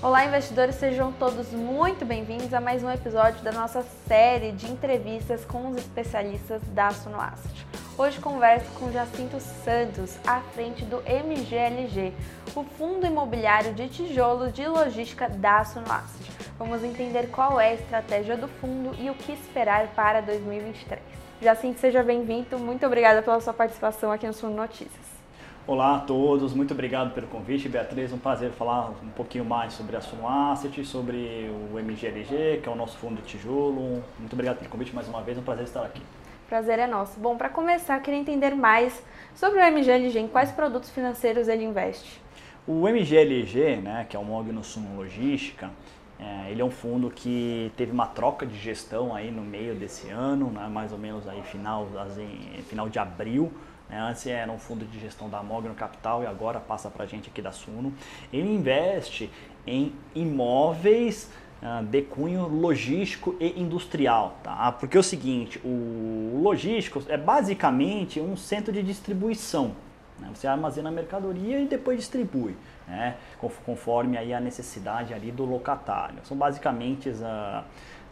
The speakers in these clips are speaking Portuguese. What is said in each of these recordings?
Olá, investidores, sejam todos muito bem-vindos a mais um episódio da nossa série de entrevistas com os especialistas da Sunoasset. Hoje converso com Jacinto Santos, à frente do MGLG, o fundo imobiliário de tijolos de logística da Sunoasset. Vamos entender qual é a estratégia do fundo e o que esperar para 2023. Jacinto, seja bem-vindo. Muito obrigada pela sua participação aqui no Suno Notícias. Olá a todos, muito obrigado pelo convite, Beatriz. Um prazer falar um pouquinho mais sobre a Suno Asset, sobre o MGLG, que é o nosso fundo de tijolo. Muito obrigado pelo convite mais uma vez, um prazer estar aqui. Prazer é nosso. Bom, para começar, eu queria entender mais sobre o MGLG, em quais produtos financeiros ele investe. O MGLG, né, que é o MOG no Sumo Logística, é, ele é um fundo que teve uma troca de gestão aí no meio desse ano, né, mais ou menos aí final, assim, final de abril. Né, antes era um fundo de gestão da Mogno Capital e agora passa para a gente aqui da Suno. Ele investe em imóveis uh, de cunho logístico e industrial, tá? Porque é o seguinte, o logístico é basicamente um centro de distribuição. Né? Você armazena a mercadoria e depois distribui, né? conforme aí a necessidade ali do locatário. São basicamente uh,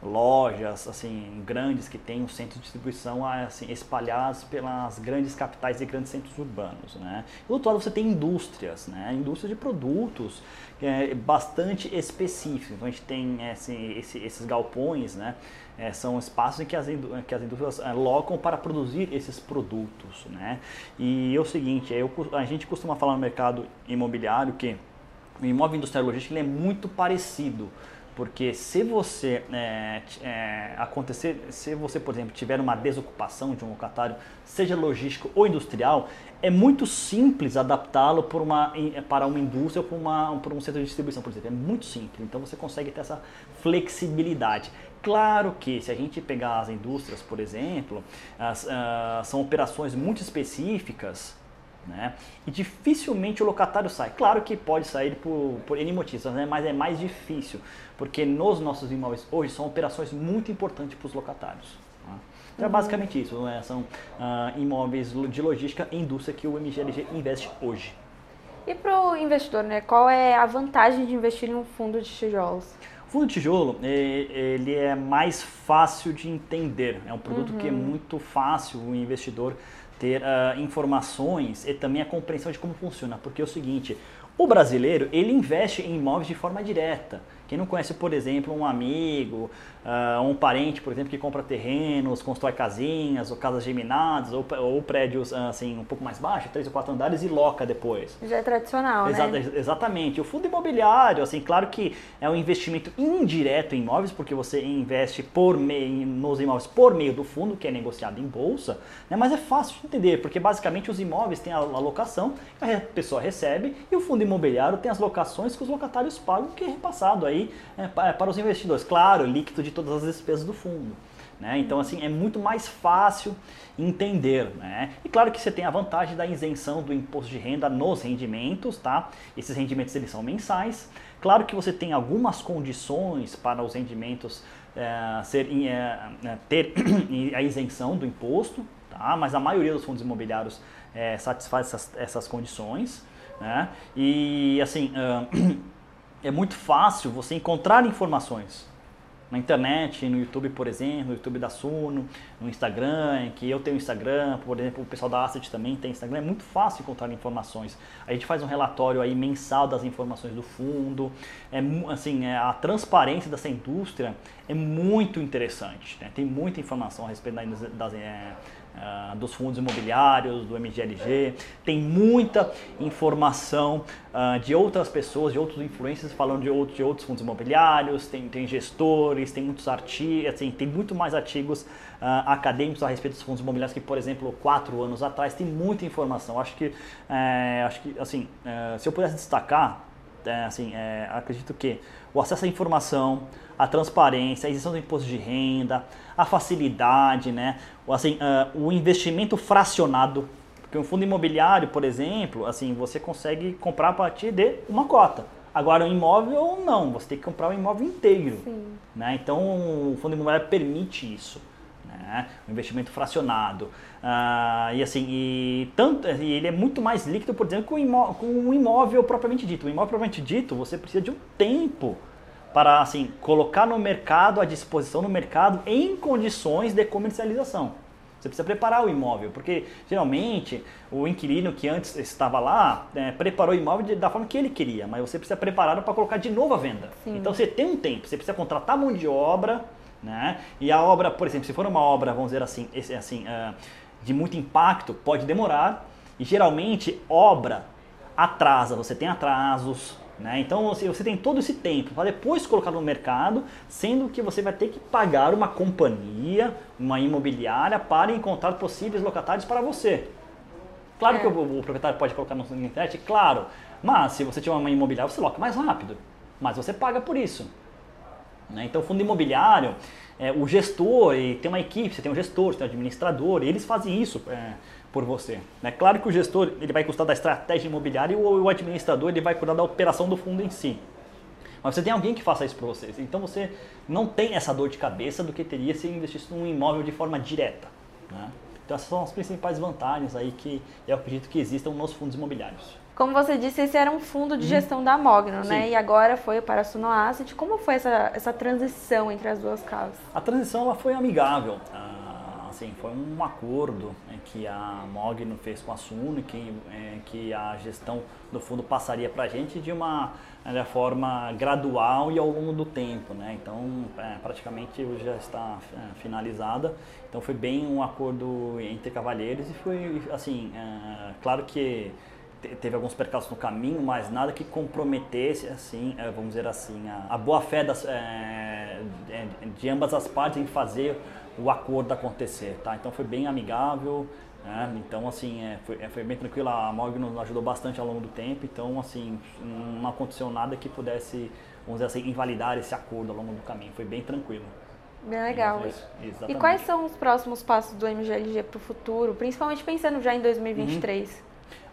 lojas assim grandes que têm um centro de distribuição assim, espalhados pelas grandes capitais e grandes centros urbanos. Né? do outro lado você tem indústrias, né? indústrias de produtos é, bastante específicos. Então a gente tem assim, esse, esses galpões, né? É, são espaços em que as, que as indústrias é, locam para produzir esses produtos. Né? E é o seguinte, eu, a gente costuma falar no mercado imobiliário que o imóvel industrial logístico ele é muito parecido porque se você é, é, acontecer, se você, por exemplo, tiver uma desocupação de um locatário, seja logístico ou industrial, é muito simples adaptá-lo para uma indústria ou para, uma, para um centro de distribuição, por exemplo. É muito simples. Então você consegue ter essa flexibilidade. Claro que se a gente pegar as indústrias, por exemplo, as, uh, são operações muito específicas né? E dificilmente o locatário sai. Claro que pode sair por, por N motivos, né? mas é mais difícil, porque nos nossos imóveis hoje são operações muito importantes para os locatários. Tá? Então é uhum. basicamente isso, né? são uh, imóveis de logística e indústria que o MGLG investe hoje. E para o investidor, né? qual é a vantagem de investir em um fundo de tijolos? O fundo de tijolo ele é mais fácil de entender, é um produto uhum. que é uhum. muito fácil o investidor ter uh, informações e também a compreensão de como funciona, porque é o seguinte, o brasileiro ele investe em imóveis de forma direta. Quem não conhece, por exemplo, um amigo, uh, um parente, por exemplo, que compra terrenos, constrói casinhas ou casas geminadas ou, ou prédios assim um pouco mais baixos, três ou quatro andares e loca depois. Já é tradicional, Exa né? Exatamente. O fundo imobiliário, assim, claro que é um investimento indireto em imóveis, porque você investe por meio, nos imóveis por meio do fundo, que é negociado em bolsa, né? mas é fácil de entender, porque basicamente os imóveis têm a locação, a pessoa recebe, e o fundo imobiliário tem as locações que os locatários pagam, que é repassado aí é, para os investidores. Claro, líquido de todas as despesas do fundo. Né? Então, assim, é muito mais fácil entender. Né? E claro que você tem a vantagem da isenção do imposto de renda nos rendimentos, tá? Esses rendimentos eles são mensais. Claro que você tem algumas condições para os rendimentos é, ser, é, ter a isenção do imposto, tá? mas a maioria dos fundos imobiliários é, satisfaz essas, essas condições. Né? E assim, é muito fácil você encontrar informações na internet, no YouTube, por exemplo, no YouTube da Suno, no Instagram, que eu tenho Instagram, por exemplo, o pessoal da Asset também tem Instagram, é muito fácil encontrar informações. A gente faz um relatório aí mensal das informações do fundo, é assim, é, a transparência dessa indústria é muito interessante, né? tem muita informação a respeito das, das é, uh, dos fundos imobiliários, do MGLG, tem muita informação uh, de outras pessoas, de outros influencers falando de, outro, de outros fundos imobiliários, tem, tem gestores, tem muitos artigos, assim, tem muito mais artigos uh, acadêmicos a respeito dos fundos imobiliários que, por exemplo, quatro anos atrás, tem muita informação. Acho que, eh, acho que assim, eh, se eu pudesse destacar, eh, assim, acredito que o acesso à informação, a transparência, a isenção do imposto de renda, a facilidade, né? assim, uh, o investimento fracionado. Porque um fundo imobiliário, por exemplo, assim, você consegue comprar a partir de uma cota. Agora, um imóvel, não. Você tem que comprar o imóvel inteiro. Né? Então, o fundo imobiliário permite isso. Né? né? um investimento fracionado. Uh, e assim, e tanto, e ele é muito mais líquido, por exemplo, com o imóvel, com um imóvel propriamente dito. O imóvel propriamente dito, você precisa de um tempo para assim colocar no mercado, à disposição no mercado, em condições de comercialização. Você precisa preparar o imóvel, porque geralmente o inquilino que antes estava lá é, preparou o imóvel da forma que ele queria, mas você precisa preparar para colocar de novo à venda. Sim. Então você tem um tempo, você precisa contratar mão de obra, né? E a obra, por exemplo, se for uma obra, vamos dizer assim, assim uh, de muito impacto, pode demorar. E geralmente obra atrasa, você tem atrasos, né? Então você, você tem todo esse tempo para depois colocar no mercado, sendo que você vai ter que pagar uma companhia, uma imobiliária para encontrar possíveis locatários para você. Claro é. que o, o, proprietário pode colocar na internet, claro, mas se você tiver uma imobiliária, você loca mais rápido, mas você paga por isso. Né? Então, fundo imobiliário, é, o gestor, e tem uma equipe, você tem um gestor, você tem um administrador, e eles fazem isso. É, por você. É claro que o gestor ele vai custar da estratégia imobiliária e o, o administrador ele vai cuidar da operação do fundo em si. Mas você tem alguém que faça isso para você. Então você não tem essa dor de cabeça do que teria se investisse num imóvel de forma direta. Né? Então essas são as principais vantagens aí que eu acredito que existam nos fundos imobiliários. Como você disse, esse era um fundo de uhum. gestão da Mogno, né? E agora foi para a Suno Asset. Como foi essa, essa transição entre as duas casas? A transição ela foi amigável. Ah, assim, foi um acordo é, que a Mogno fez com a Suno, que, é, que a gestão do fundo passaria para a gente de uma de forma gradual e ao longo do tempo, né? Então, é, praticamente já está é, finalizada. Então, foi bem um acordo entre cavalheiros e foi, assim, é, claro que teve alguns percalços no caminho, mas nada que comprometesse, assim, vamos dizer assim, a, a boa fé das, é, de ambas as partes em fazer o acordo acontecer, tá? Então foi bem amigável, né? Então assim, é, foi, é, foi, bem tranquilo, a Morgan nos ajudou bastante ao longo do tempo, então assim, não aconteceu nada que pudesse, vamos dizer assim, invalidar esse acordo ao longo do caminho, foi bem tranquilo. Bem legal. e quais são os próximos passos do MGLG para o futuro, principalmente pensando já em 2023? Uhum.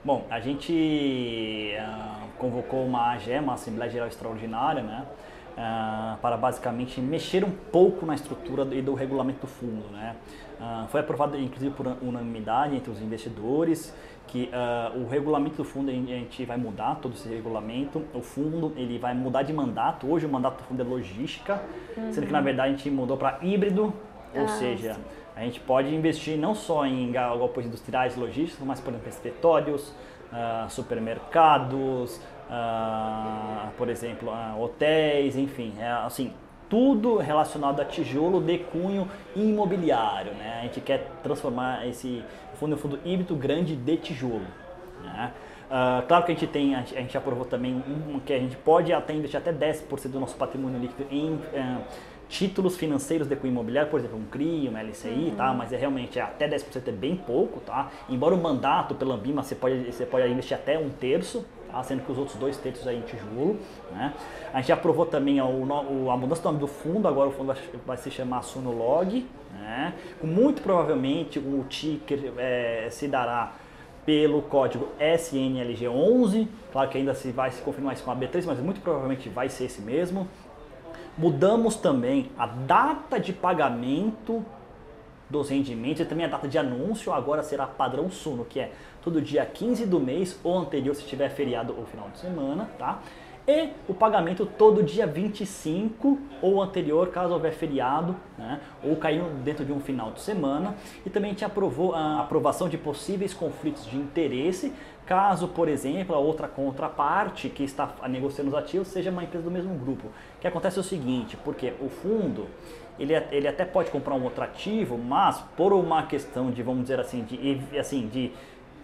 Bom, a gente uh, convocou uma AGE, uma Assembleia Geral Extraordinária, né? Uh, para basicamente mexer um pouco na estrutura e do regulamento do fundo. Né? Uh, foi aprovado inclusive por unanimidade entre os investidores que uh, o regulamento do fundo a gente vai mudar todo esse regulamento. O fundo ele vai mudar de mandato. Hoje o mandato do fundo é logística, uhum. sendo que na verdade a gente mudou para híbrido, ou seja, sim. a gente pode investir não só em galpões industriais e logísticos, mas por exemplo escritórios, supermercados, uh, por exemplo, uh, hotéis, enfim, é, assim, tudo relacionado a tijolo de cunho imobiliário. Né? A gente quer transformar esse fundo em um fundo híbrido grande de tijolo. Né? Uh, claro que a gente tem, a gente, aprovou também um, que a gente pode até investir até 10% do nosso patrimônio líquido em uh, títulos financeiros de cunho imobiliário, por exemplo, um CRI, um LCI, uhum. tá? Mas é realmente é até 10% é bem pouco, tá? Embora o mandato pela Ambima você pode, você pode investir até um terço? Sendo que os outros dois terços aí em tijolo, né? A gente aprovou também a, a mudança do nome do fundo, agora o fundo vai, se chamar Sunolog, né? Muito provavelmente o ticker é, se dará pelo código SNLG11, claro que ainda se vai se confirmar isso com a B3, mas muito provavelmente vai ser esse mesmo. Mudamos também a data de pagamento dos rendimentos e também a data de anúncio agora será padrão Suno, que é todo dia 15 do mês ou anterior se tiver feriado ou final de semana, tá? E o pagamento todo dia 25 ou anterior, caso houver feriado, né? ou caiu dentro de um final de semana. E também gente aprovou a aprovação de possíveis conflitos de interesse, Caso, por exemplo, a outra contraparte que está negociando os ativos seja uma empresa do mesmo grupo. O que acontece é o seguinte, porque o fundo, ele, ele até pode comprar um outro ativo, mas por uma questão de, vamos dizer assim, de, assim, de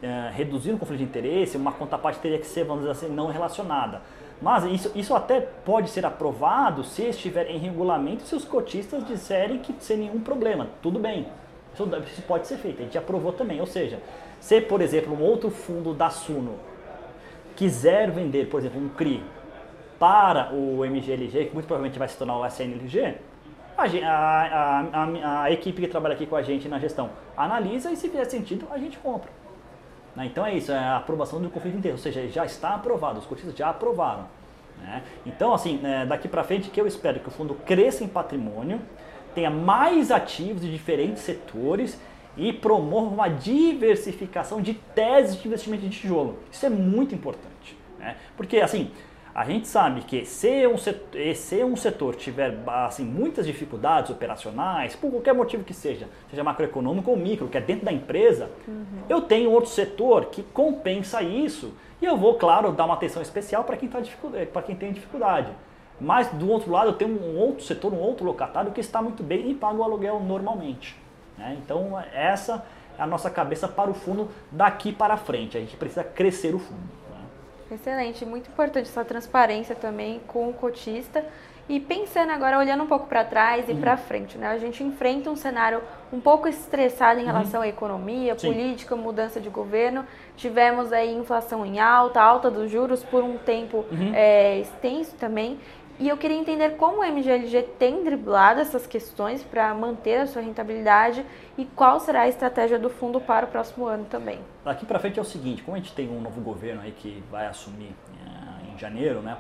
uh, reduzir o conflito de interesse, uma contraparte teria que ser, vamos dizer assim, não relacionada. Mas isso, isso até pode ser aprovado se estiver em regulamento se os cotistas disserem que sem nenhum problema. Tudo bem. Isso, isso pode ser feito. A gente aprovou também. Ou seja, se, por exemplo, um outro fundo da Suno quiser vender, por exemplo, um CRI para o MGLG, que muito provavelmente vai se tornar o SNLG, a, a, a, a, equipe que trabalha aqui com a gente na gestão analisa e se fizer sentido, a gente compra. Né? Então é isso, é a aprovação do conflito inteiro, ou seja, já está aprovado, os cotistas já aprovaram. Né? Então, assim, é, daqui para frente, que eu espero que o fundo cresça em patrimônio, tenha mais ativos de diferentes setores e promova uma diversificação de teses de investimento de tijolo. Isso é muito importante, né? porque assim a gente sabe que se um setor, se um setor tiver assim, muitas dificuldades operacionais, por qualquer motivo que seja, seja macroeconômico ou micro, que é dentro da empresa, uhum. eu tenho outro setor que compensa isso e eu vou, claro, dar uma atenção especial para quem, tá para quem tem dificuldade. Mas do outro lado eu tenho um outro setor, um outro locatário que está muito bem e paga o aluguel normalmente. Né? Então essa é a nossa cabeça para o fundo daqui para frente. A gente precisa crescer o fundo. Excelente, muito importante essa transparência também com o cotista. E pensando agora, olhando um pouco para trás e uhum. para frente, né? A gente enfrenta um cenário um pouco estressado em uhum. relação uhum. à economia, Sim. política, mudança de governo. Tivemos aí inflação em alta, alta dos juros por um tempo uhum. é, extenso também. E eu queria entender como o MGLG tem driblado essas questões para manter a sua rentabilidade e qual será a estratégia do fundo para o próximo ano também. Daqui para frente é o seguinte, como a gente tem um novo governo aí que vai assumir é, em janeiro, né,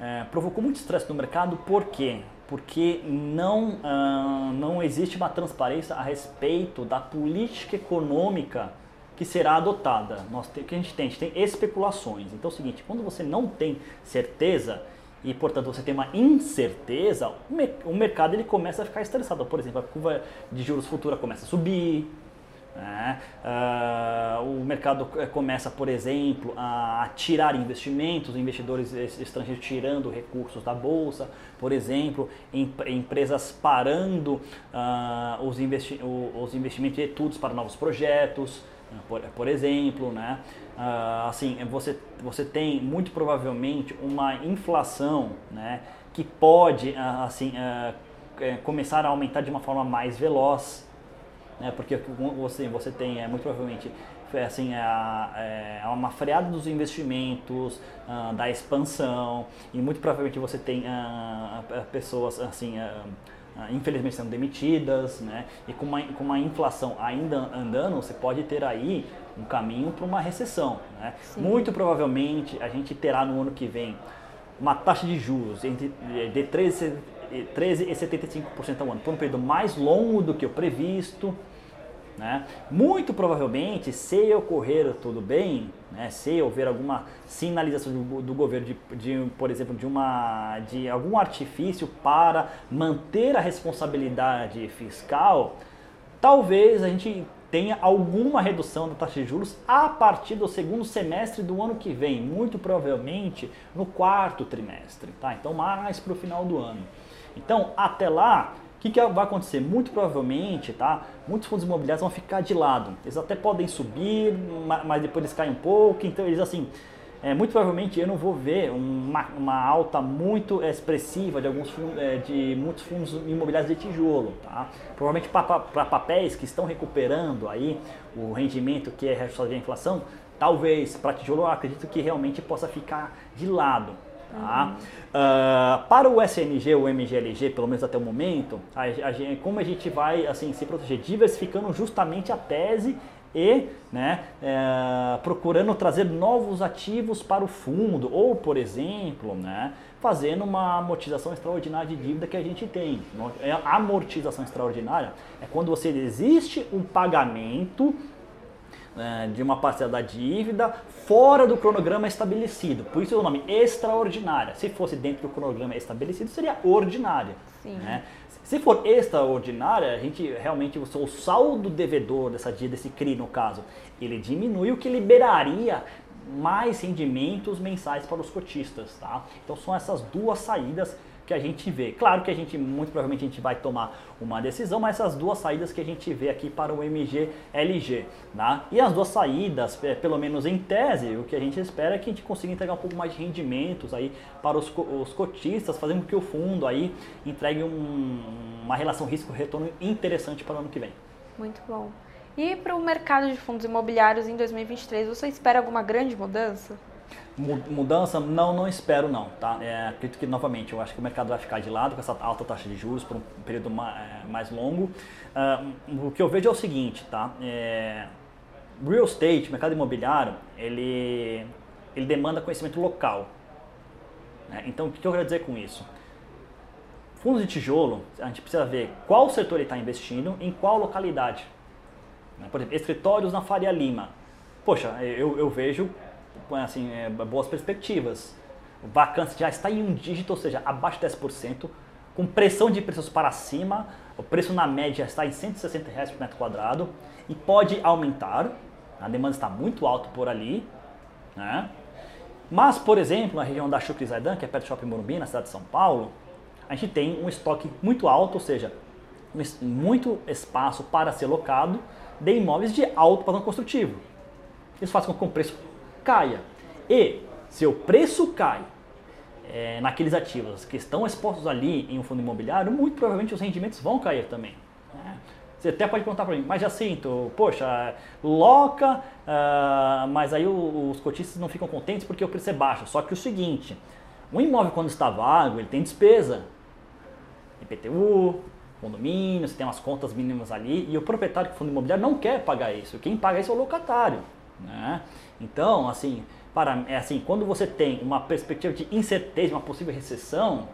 é, provocou muito estresse no mercado, por quê? Porque não, uh, não existe uma transparência a respeito da política econômica que será adotada. Nós tem, que a gente tem? A gente tem especulações. Então é o seguinte, quando você não tem certeza, e portanto você tem uma incerteza, o mercado ele começa a ficar estressado. Por exemplo, a curva de juros futura começa a subir, né? Uh, o mercado eh, começa, por exemplo, a tirar investimentos, investidores estrangeiros tirando recursos da bolsa, por exemplo, em, empresas parando uh, os, investi os investimentos e estudos para novos projetos, por, por exemplo, né? Uh, assim, você, você tem muito provavelmente uma inflação né, que pode uh, assim, uh, começar a aumentar de uma forma mais veloz, né, porque você, você tem é, muito provavelmente assim, é, é uma freada dos investimentos, da expansão, e muito provavelmente você tem pessoas assim infelizmente sendo demitidas, né? E com uma, com uma inflação ainda andando, você pode ter aí um caminho para uma recessão. Né? Muito provavelmente a gente terá no ano que vem uma taxa de juros entre, de 13, 13 e 75% ao ano, por um período mais longo do que o previsto. Né? Muito provavelmente, se ocorrer tudo bem, né, se houver alguma sinalização do, do governo, de, de, por exemplo, de, uma, de algum artifício para manter a responsabilidade fiscal, talvez a gente tenha alguma redução da taxa de juros a partir do segundo semestre do ano que vem, muito provavelmente no quarto trimestre, tá? Então mais para o final do ano. Então até lá, o que, que vai acontecer? Muito provavelmente, tá? Muitos fundos imobiliários vão ficar de lado. Eles até podem subir, mas depois eles caem um pouco. Então eles assim, é, muito provavelmente eu não vou ver uma, uma alta muito expressiva de alguns é, de muitos fundos imobiliários de tijolo, tá? Provavelmente para papéis que estão recuperando aí o rendimento que é resultado da inflação, talvez para tijolo eu acredito que realmente possa ficar de lado. Tá? Uhum. Uh, para o SNG ou MGLG, pelo menos até o momento, a, a, como a gente vai assim se proteger? Diversificando justamente a tese e né, é, procurando trazer novos ativos para o fundo, ou, por exemplo, né, fazendo uma amortização extraordinária de dívida que a gente tem. É, amortização extraordinária é quando você existe um pagamento de uma parcela da dívida fora do cronograma estabelecido. Por isso o nome extraordinária. Se fosse dentro do cronograma estabelecido, seria ordinária. Né? Se for extraordinária, a gente realmente o saldo devedor dessa dívida, desse CRI no caso, ele diminui o que liberaria mais rendimentos mensais para os cotistas, tá? Então são essas duas saídas que a gente vê. Claro que a gente, muito provavelmente, a gente vai tomar uma decisão, mas essas duas saídas que a gente vê aqui para o MG-LG. Tá? E as duas saídas, é, pelo menos em tese, o que a gente espera é que a gente consiga entregar um pouco mais de rendimentos aí para os, os cotistas, fazendo com que o fundo aí entregue um, uma relação risco-retorno interessante para o ano que vem. Muito bom. E para o mercado de fundos imobiliários em 2023, você espera alguma grande mudança? Mudança, não, não espero não, tá? É, acredito que, novamente, eu acho que o mercado vai ficar de lado com essa alta taxa de juros por um período mais, é, mais longo. Uh, o que eu vejo é o seguinte, tá? É, real estate, mercado imobiliário, ele, ele demanda conhecimento local. Né? Então, o que eu quero dizer com isso? Fundos de tijolo, a gente precisa ver qual setor ele está investindo, em qual localidade. Né? Por exemplo, escritórios na Faria Lima. Poxa, eu, eu vejo assim, é, boas perspectivas. Vacância já está em um dígito, ou seja, abaixo de 10%, com pressão de preços para cima, o preço na média está em 160 reais por metro quadrado e pode aumentar, a demanda está muito alta por ali, né? Mas, por exemplo, na região da Chucre Zaidan, que é perto do Shopping Morumbi, na cidade de São Paulo, a gente tem um estoque muito alto, ou seja, muito espaço para ser locado de imóveis de alto padrão construtivo. Isso faz com que o preço caia. E se o preço cai é, naqueles ativos que estão expostos ali em um fundo imobiliário, muito provavelmente os rendimentos vão cair também. Né? Você até pode perguntar para mim, mas Jacinto, poxa, loca, uh, mas aí os cotistas não ficam contentes porque o preço é baixo. Só que o seguinte, um imóvel quando está vago, ele tem despesa. IPTU, condomínio, você tem umas contas mínimas ali e o proprietário do fundo imobiliário não quer pagar isso. Quem paga isso é o locatário. Né? Então, assim, para, é assim, quando você tem uma perspectiva de incerteza, uma possível recessão,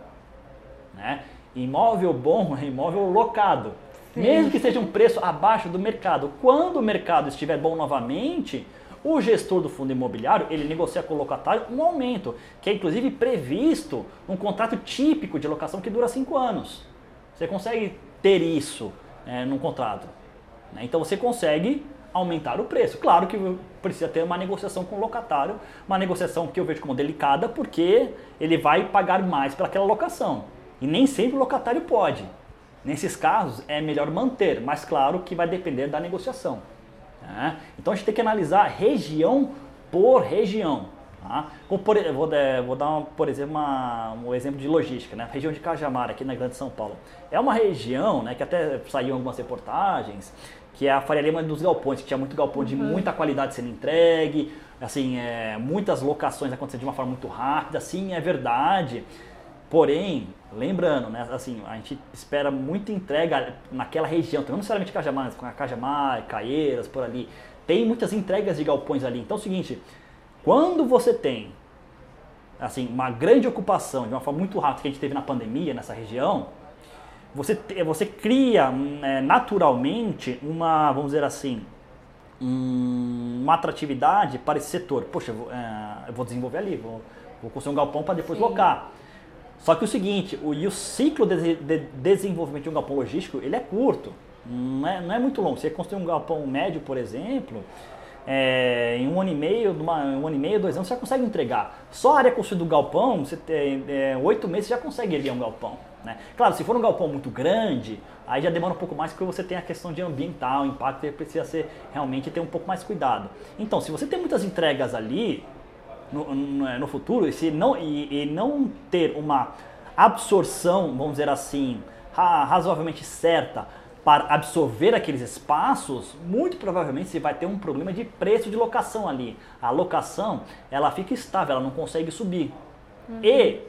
né? imóvel bom é imóvel locado. Sim. Mesmo que seja um preço abaixo do mercado. Quando o mercado estiver bom novamente, o gestor do fundo imobiliário, ele negocia com o locatário um aumento, que é inclusive previsto um contrato típico de locação que dura cinco anos. Você consegue ter isso é, num contrato. Né? Então você consegue aumentar o preço. Claro que precisa ter uma negociação com o locatário, uma negociação que eu vejo como delicada, porque ele vai pagar mais pelaquela locação. E nem sempre o locatário pode. Nesses casos é melhor manter, mas claro que vai depender da negociação. Né? Então a gente tem que analisar região por região. Tá? Como por, vou, vou, dar, por exemplo, uma, um exemplo de logística. Né? A região de Cajamar, aqui na Grande São Paulo. É uma região né, que até saiu algumas reportagens, que é a Faria Lima dos galpões, que tinha muito galpão uhum. de muita qualidade sendo entregue, assim, é, muitas locações acontecendo de uma forma muito rápida, sim, é verdade. Porém, lembrando, né, assim, a gente espera muita entrega naquela região, não necessariamente Cajamar, com a Cajamar, Caieiras, por ali. Tem muitas entregas de galpões ali. Então é o seguinte, quando você tem assim, uma grande ocupação de uma forma muito rápida que a gente teve na pandemia nessa região, você, você cria é, naturalmente uma, vamos dizer assim, um, uma atratividade para esse setor. Poxa, eu vou, é, eu vou desenvolver ali, vou, vou construir um galpão para depois Sim. locar. Só que o seguinte, o, e o ciclo de, de, desenvolvimento de um galpão logístico, ele é curto, não é, não é muito longo. Você construir um galpão médio, por exemplo, é, em um ano e meio, uma, um ano e meio, dois anos, você já consegue entregar. Só a área construída do galpão, você tem é, oito meses, você já consegue erguer um galpão. Né? Claro, se for um galpão muito grande, aí já demora um pouco mais porque você tem a questão de ambiental, impacto, precisa ser realmente ter um pouco mais cuidado. Então, se você tem muitas entregas ali no, no, é, no futuro, e, se não, e, e não ter uma absorção, vamos dizer assim, razoavelmente certa para absorver aqueles espaços, muito provavelmente você vai ter um problema de preço de locação ali. A locação, ela fica estável, ela não consegue subir. Uhum. E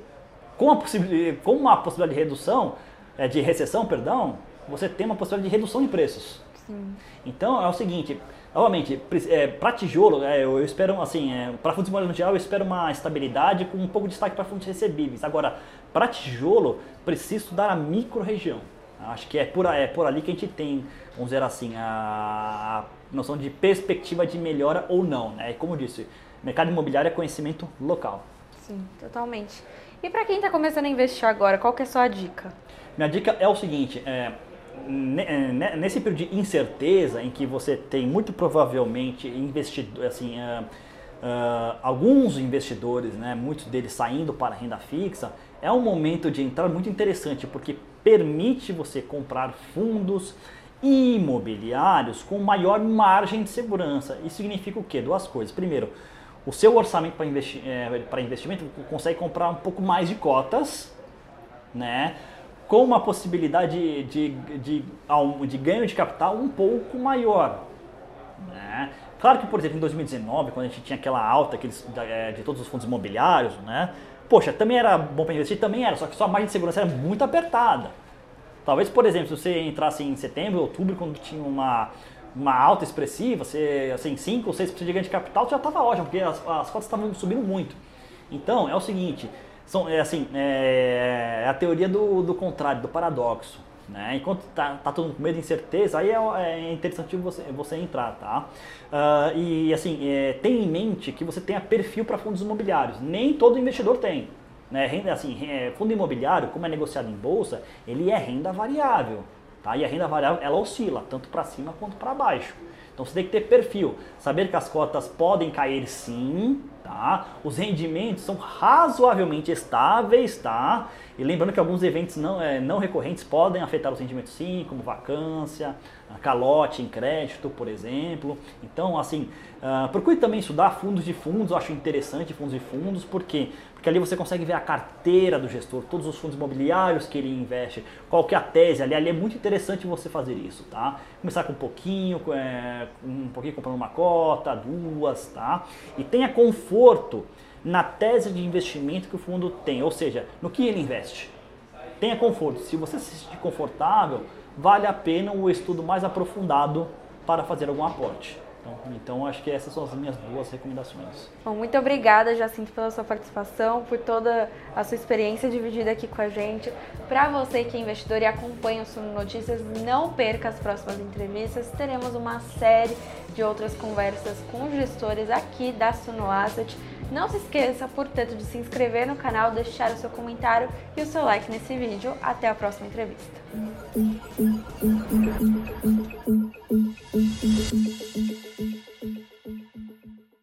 com a, possibilidade, com uma possibilidade de redução, é, de recessão, perdão, você tem uma possibilidade de redução de preços. Sim. Então é o seguinte, novamente, é, para tijolo, é, eu espero assim, é, para fundos imobiliários no geral, eu espero uma estabilidade com um pouco de destaque para fundos recebíveis. Agora, para tijolo, preciso estudar a micro-região. Acho que é por, é por ali que a gente tem, vamos dizer assim, a noção de perspectiva de melhora ou não. Né? Como eu disse, mercado imobiliário é conhecimento local. Sim, totalmente. E para quem está começando a investir agora, qual que é a sua dica? Minha dica é o seguinte, é, é nesse período de incerteza em que você tem muito provavelmente investidor, assim, uh, uh, alguns investidores, né, muitos deles saindo para a renda fixa, é um momento de entrar muito interessante porque permite você comprar fundos imobiliários com maior margem de segurança. Isso significa o quê? Duas coisas. Primeiro, o seu orçamento para investi é, investimento consegue comprar um pouco mais de cotas, né? com uma possibilidade de, de, de, de ganho de capital um pouco maior. Né? Claro que, por exemplo, em 2019, quando a gente tinha aquela alta aqueles, é, de todos os fundos imobiliários, né? poxa, também era bom para investir? Também era, só que sua margem de segurança era muito apertada. Talvez, por exemplo, se você entrasse em setembro, outubro, quando tinha uma, uma alta expressiva, você, assim, 5 ou 6% de ganho de capital, já estava ótimo, porque as, as cotas estavam subindo muito. Então, é o seguinte, são, é, assim, é, é a teoria do, do contrário, do paradoxo. Né? Enquanto tá, tá todo mundo com medo e incerteza, aí é, é interessante você, você entrar, tá? Uh, e assim, é, tem em mente que você tenha perfil para fundos imobiliários. Nem todo investidor tem. Né? Renda, assim, é, fundo imobiliário, como é negociado em bolsa, ele é renda variável. Tá? E a renda variável ela oscila, tanto para cima quanto para baixo. Então você tem que ter perfil, saber que as cotas podem cair sim, tá? Os rendimentos são razoavelmente estáveis, tá? E lembrando que alguns eventos não, é, não recorrentes podem afetar os rendimentos sim, como vacância, calote em crédito, por exemplo. Então, assim, uh, procure também estudar fundos de fundos, eu acho interessante fundos de fundos, por quê? Porque ali você consegue ver a carteira do gestor, todos os fundos imobiliários que ele investe, qual que é a tese ali, ali é muito interessante você fazer isso, tá? Começar com um pouquinho, é, um pouquinho comprando uma cota, duas, tá? E tenha conforto na tese de investimento que o fundo tem, ou seja, no que ele investe. Tenha conforto. Se você se sentir confortável, vale a pena o estudo mais aprofundado para fazer algum aporte. Então, então, acho que essas são as minhas duas recomendações. Bom, muito obrigada, Jacinto, pela sua participação, por toda a sua experiência dividida aqui com a gente. Para você que é investidor e acompanha o Suno Notícias, não perca as próximas entrevistas. Teremos uma série de outras conversas com gestores aqui da Suno Asset. Não se esqueça, portanto, de se inscrever no canal, deixar o seu comentário e o seu like nesse vídeo. Até a próxima entrevista. thank you